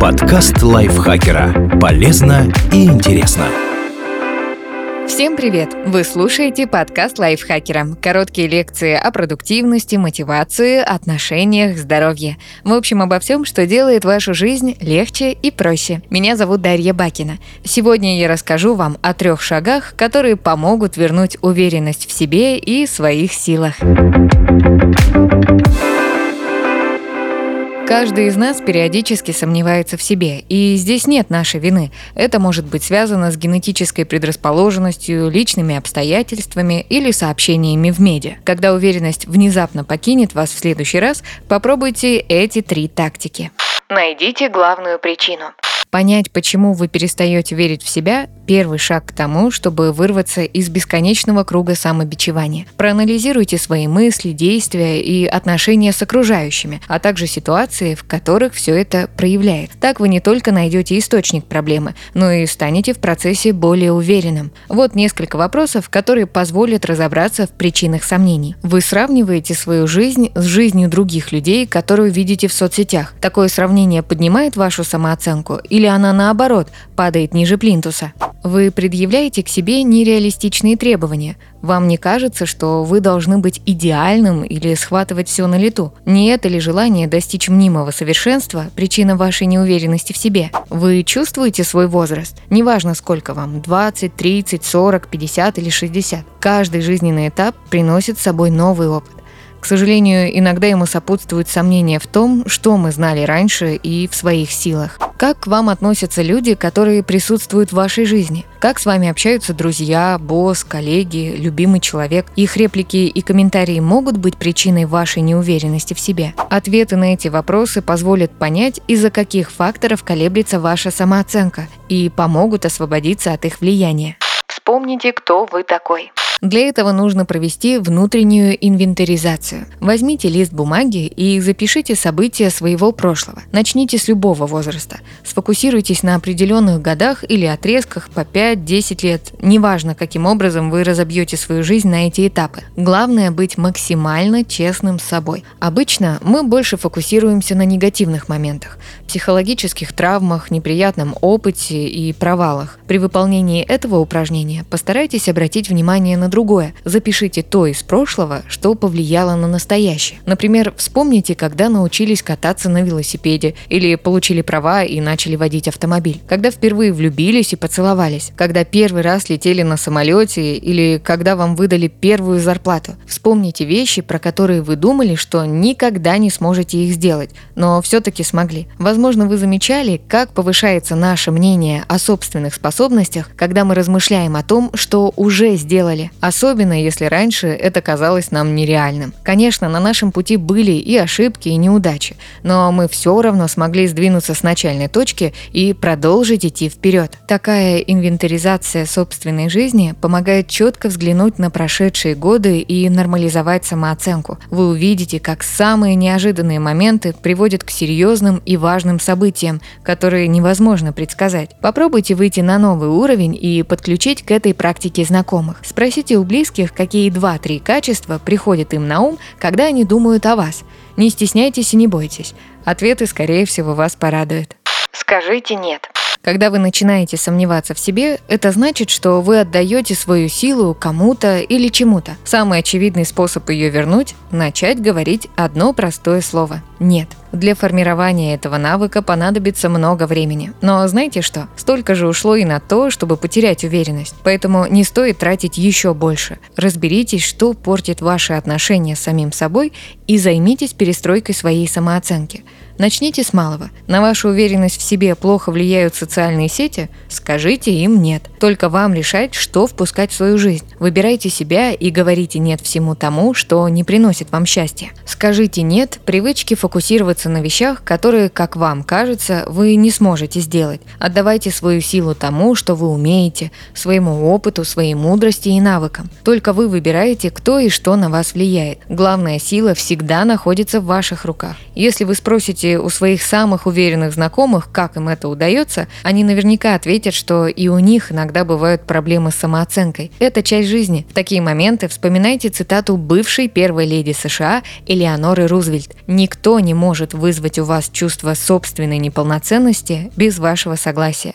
Подкаст лайфхакера. Полезно и интересно. Всем привет! Вы слушаете подкаст лайфхакера. Короткие лекции о продуктивности, мотивации, отношениях, здоровье. В общем, обо всем, что делает вашу жизнь легче и проще. Меня зовут Дарья Бакина. Сегодня я расскажу вам о трех шагах, которые помогут вернуть уверенность в себе и своих силах. Каждый из нас периодически сомневается в себе, и здесь нет нашей вины. Это может быть связано с генетической предрасположенностью, личными обстоятельствами или сообщениями в медиа. Когда уверенность внезапно покинет вас в следующий раз, попробуйте эти три тактики. Найдите главную причину. Понять, почему вы перестаете верить в себя – первый шаг к тому, чтобы вырваться из бесконечного круга самобичевания. Проанализируйте свои мысли, действия и отношения с окружающими, а также ситуации, в которых все это проявляет. Так вы не только найдете источник проблемы, но и станете в процессе более уверенным. Вот несколько вопросов, которые позволят разобраться в причинах сомнений. Вы сравниваете свою жизнь с жизнью других людей, которую видите в соцсетях. Такое сравнение поднимает вашу самооценку или она наоборот падает ниже плинтуса? Вы предъявляете к себе нереалистичные требования. Вам не кажется, что вы должны быть идеальным или схватывать все на лету? Не это ли желание достичь мнимого совершенства причина вашей неуверенности в себе? Вы чувствуете свой возраст? Неважно, сколько вам – 20, 30, 40, 50 или 60. Каждый жизненный этап приносит с собой новый опыт. К сожалению, иногда ему сопутствуют сомнения в том, что мы знали раньше и в своих силах. Как к вам относятся люди, которые присутствуют в вашей жизни? Как с вами общаются друзья, босс, коллеги, любимый человек? Их реплики и комментарии могут быть причиной вашей неуверенности в себе? Ответы на эти вопросы позволят понять, из-за каких факторов колеблется ваша самооценка и помогут освободиться от их влияния. Вспомните, кто вы такой. Для этого нужно провести внутреннюю инвентаризацию. Возьмите лист бумаги и запишите события своего прошлого. Начните с любого возраста. Сфокусируйтесь на определенных годах или отрезках по 5-10 лет. Неважно, каким образом вы разобьете свою жизнь на эти этапы. Главное быть максимально честным с собой. Обычно мы больше фокусируемся на негативных моментах, психологических травмах, неприятном опыте и провалах. При выполнении этого упражнения постарайтесь обратить внимание на другое. Запишите то из прошлого, что повлияло на настоящее. Например, вспомните, когда научились кататься на велосипеде или получили права и начали водить автомобиль. Когда впервые влюбились и поцеловались. Когда первый раз летели на самолете или когда вам выдали первую зарплату. Вспомните вещи, про которые вы думали, что никогда не сможете их сделать, но все-таки смогли. Возможно, вы замечали, как повышается наше мнение о собственных способностях, когда мы размышляем о том, что уже сделали. Особенно, если раньше это казалось нам нереальным. Конечно, на нашем пути были и ошибки, и неудачи, но мы все равно смогли сдвинуться с начальной точки и продолжить идти вперед. Такая инвентаризация собственной жизни помогает четко взглянуть на прошедшие годы и нормализовать самооценку. Вы увидите, как самые неожиданные моменты приводят к серьезным и важным событиям, которые невозможно предсказать. Попробуйте выйти на новый уровень и подключить к этой практике знакомых. Спросите Спросите у близких, какие два-три качества приходят им на ум, когда они думают о вас. Не стесняйтесь и не бойтесь. Ответы, скорее всего, вас порадуют. Скажите «нет». Когда вы начинаете сомневаться в себе, это значит, что вы отдаете свою силу кому-то или чему-то. Самый очевидный способ ее вернуть – начать говорить одно простое слово – «нет». Для формирования этого навыка понадобится много времени. Но знаете что? Столько же ушло и на то, чтобы потерять уверенность. Поэтому не стоит тратить еще больше. Разберитесь, что портит ваши отношения с самим собой и займитесь перестройкой своей самооценки. Начните с малого. На вашу уверенность в себе плохо влияют социальные сети? Скажите им «нет». Только вам решать, что впускать в свою жизнь. Выбирайте себя и говорите «нет» всему тому, что не приносит вам счастья. Скажите «нет» привычке фокусироваться на вещах, которые, как вам кажется, вы не сможете сделать. Отдавайте свою силу тому, что вы умеете, своему опыту, своей мудрости и навыкам. Только вы выбираете, кто и что на вас влияет. Главная сила всегда находится в ваших руках. Если вы спросите спросите у своих самых уверенных знакомых, как им это удается, они наверняка ответят, что и у них иногда бывают проблемы с самооценкой. Это часть жизни. В такие моменты вспоминайте цитату бывшей первой леди США Элеоноры Рузвельт. «Никто не может вызвать у вас чувство собственной неполноценности без вашего согласия».